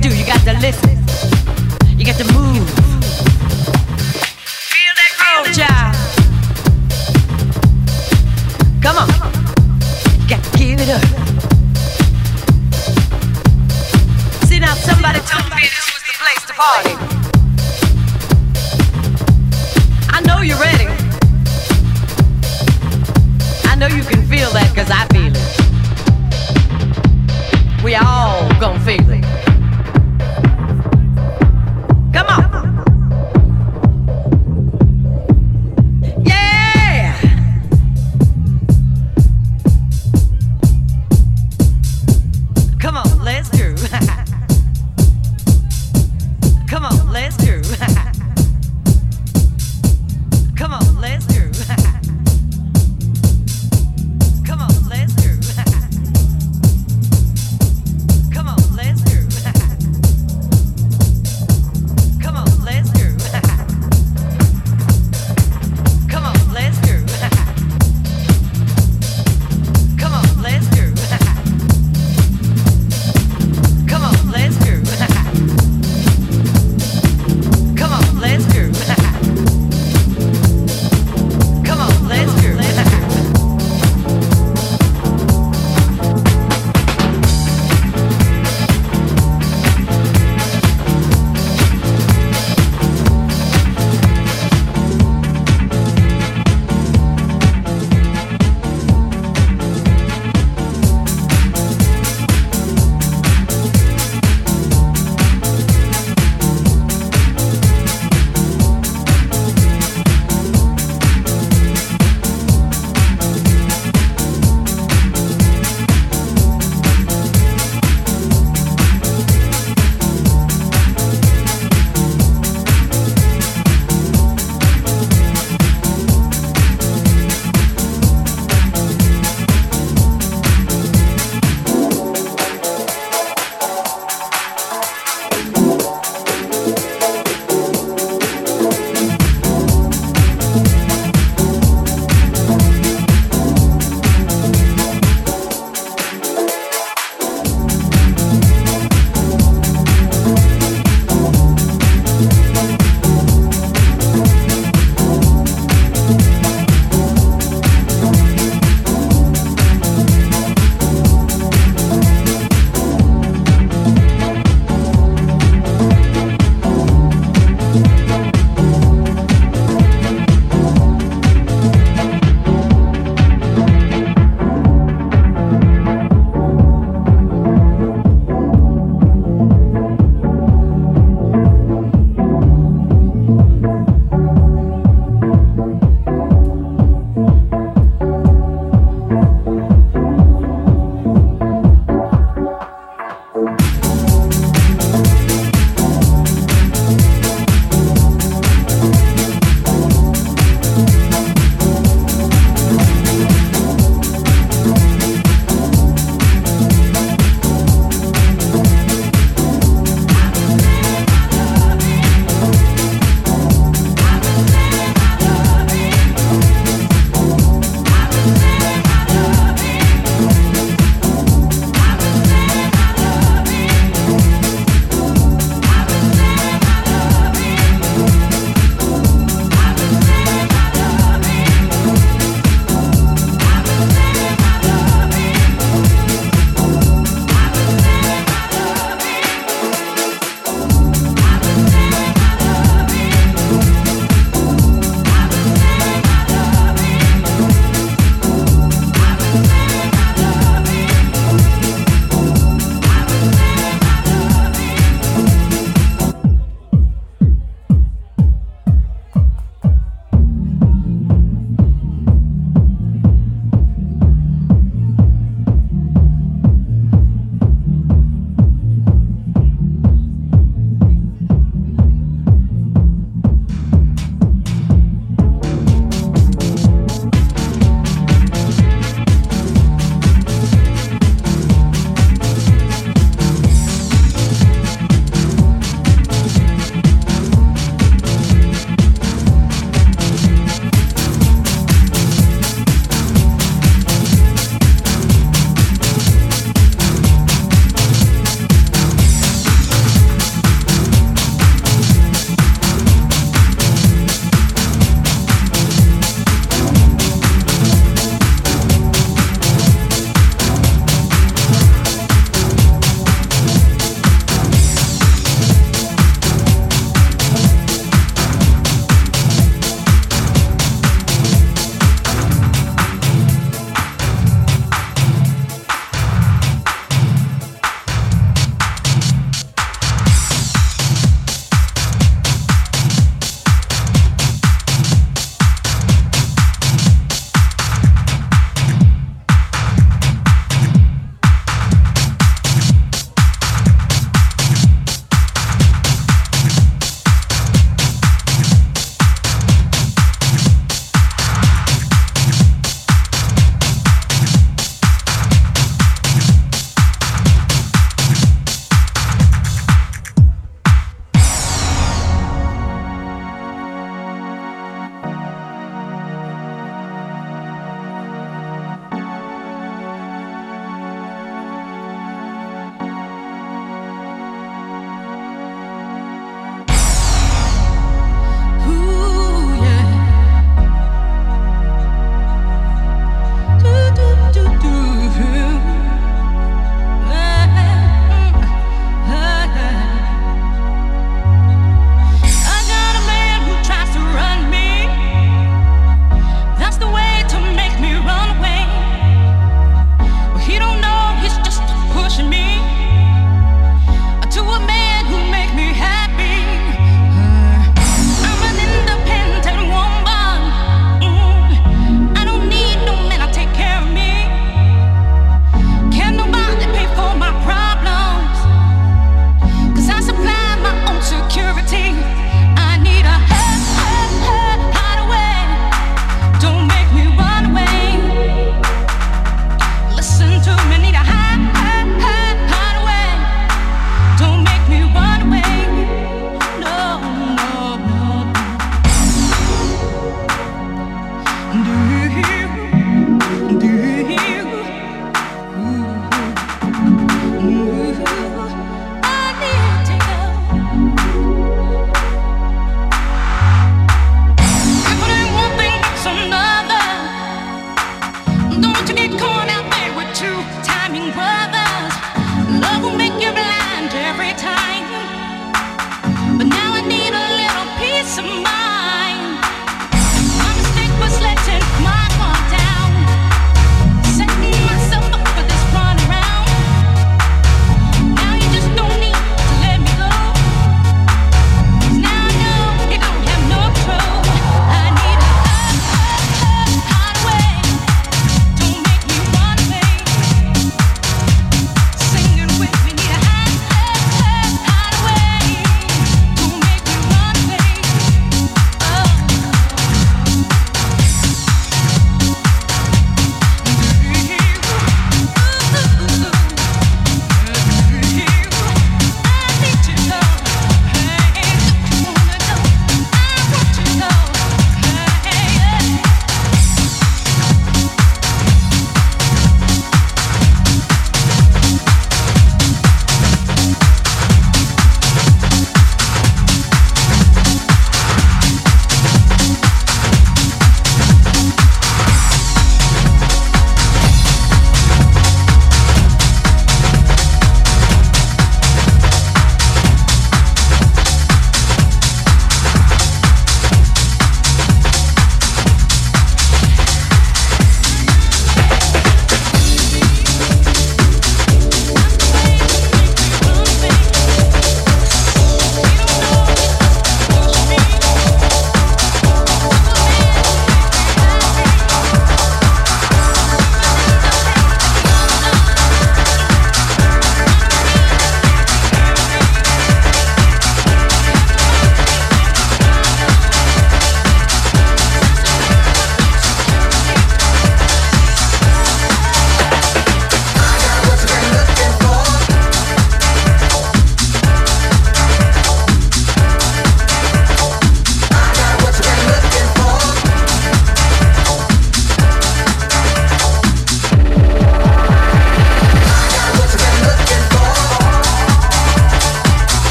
do, you got to listen. You got to move. Feel that groove, child. Come on. Got to give it up. See now, somebody told me this was the place to party.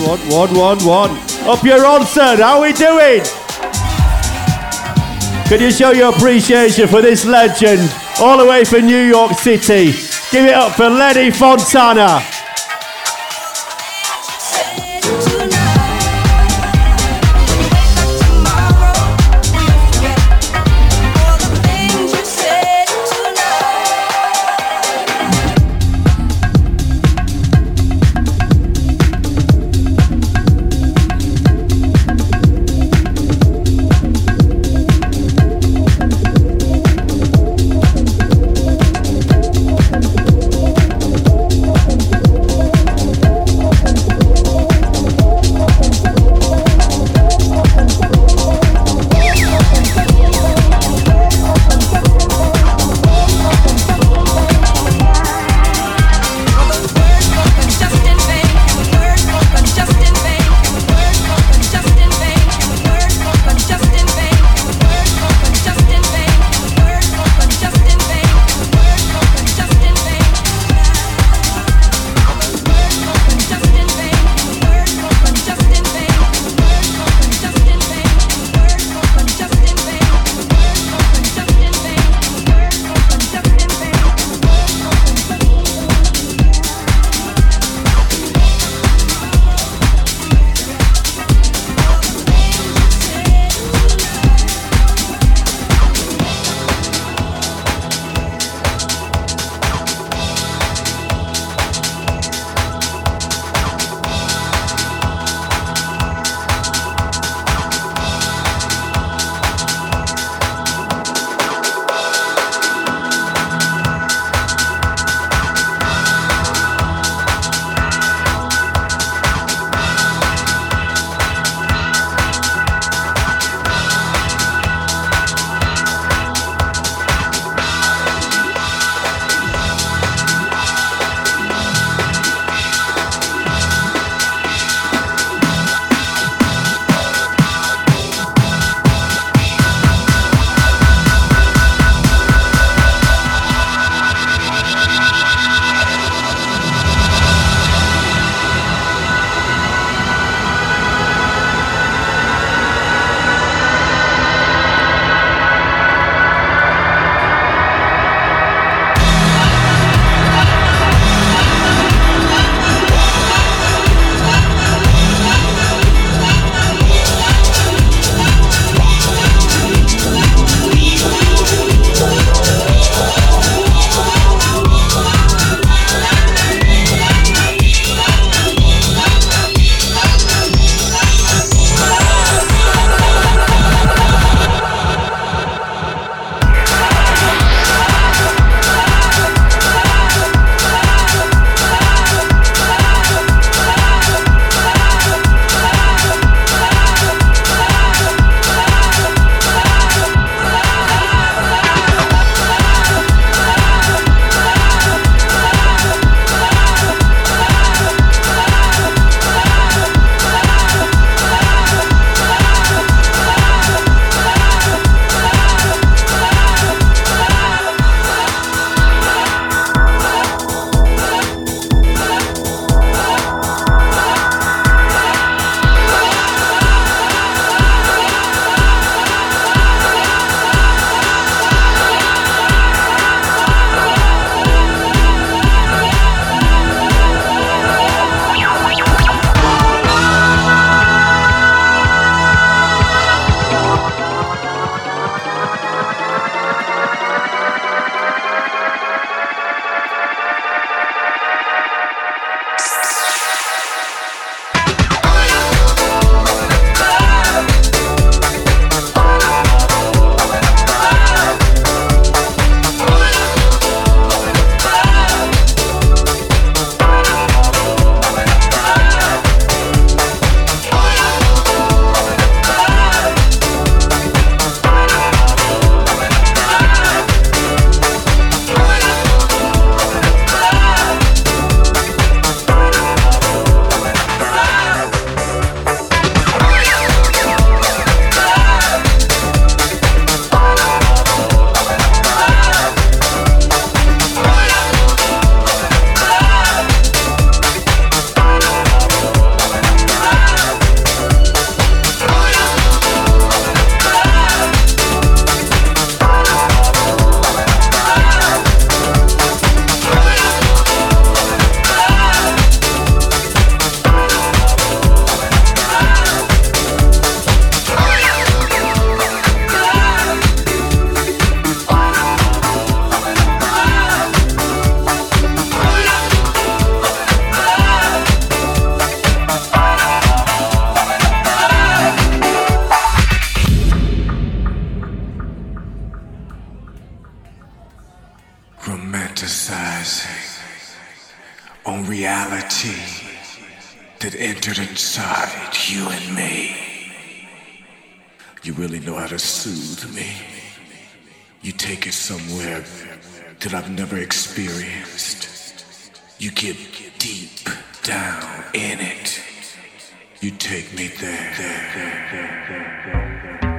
One. Up Yer Ronson. How we doing? Can you show your appreciation for this legend all the way from New York City? Give it up for Lenny Fontana. on reality that entered inside you and me. You really know how to soothe me. You take it somewhere that I've never experienced. You get deep down in it. You take me there. there, there, there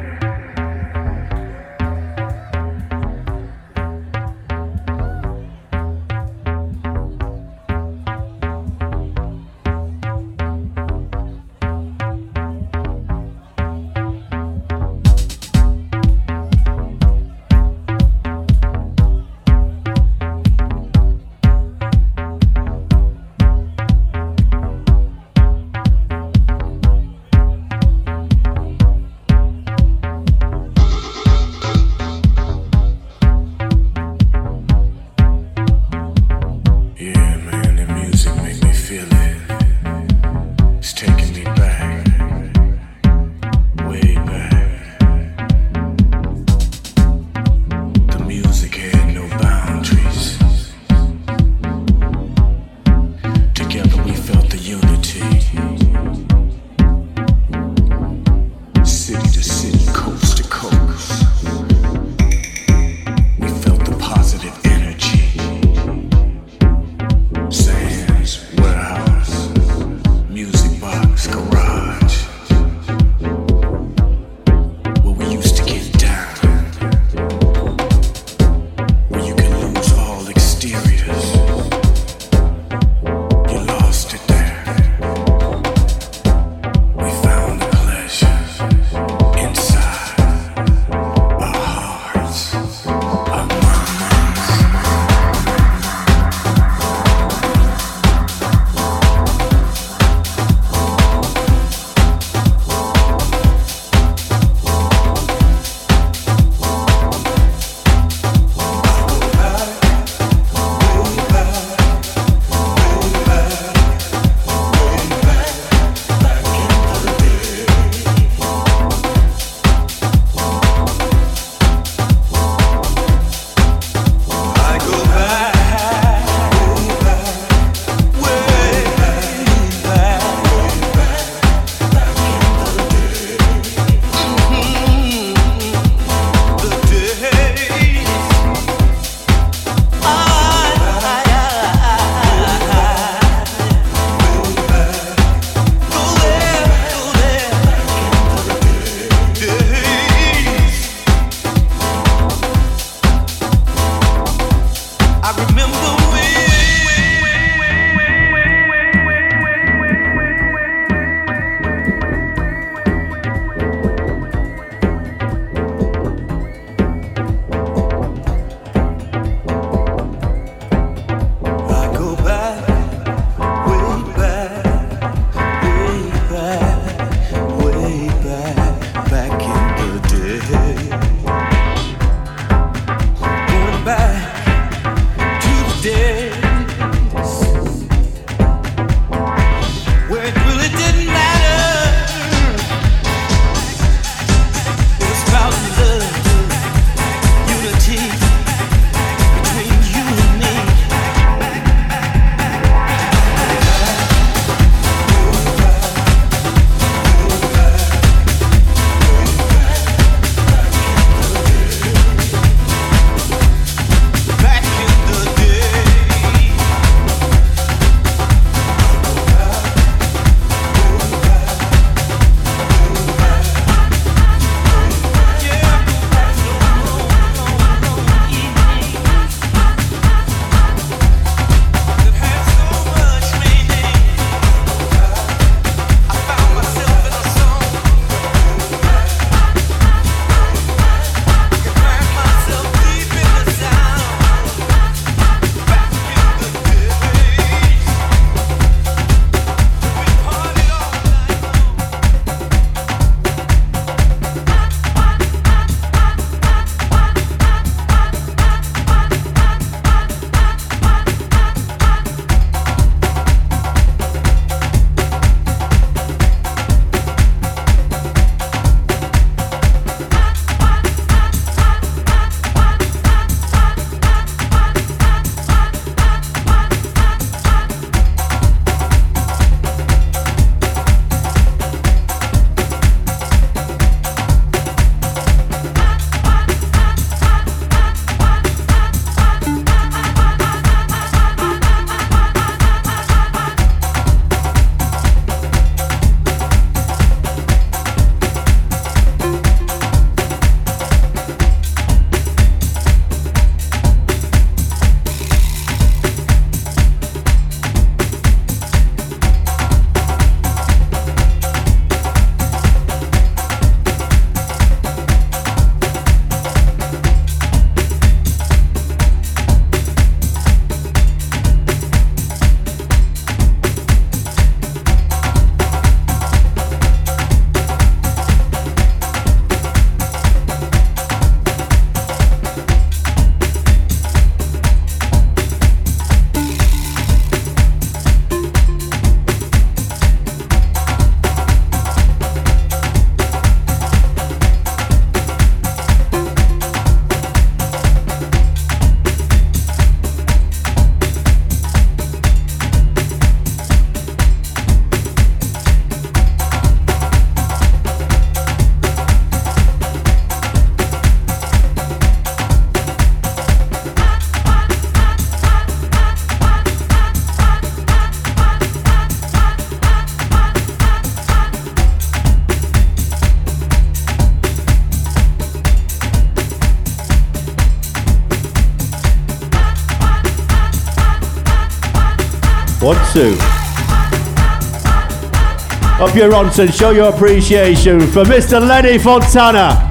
Up Yer Ronson, show your appreciation for Mr. Lenny Fontana.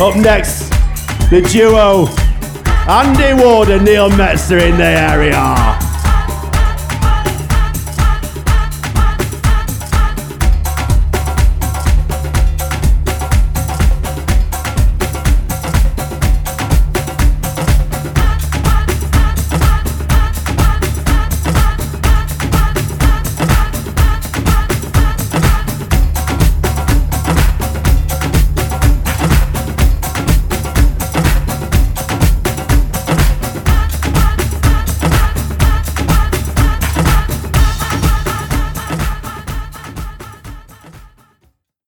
Up next, the duo Andy Ward and Neil Metzner in the area.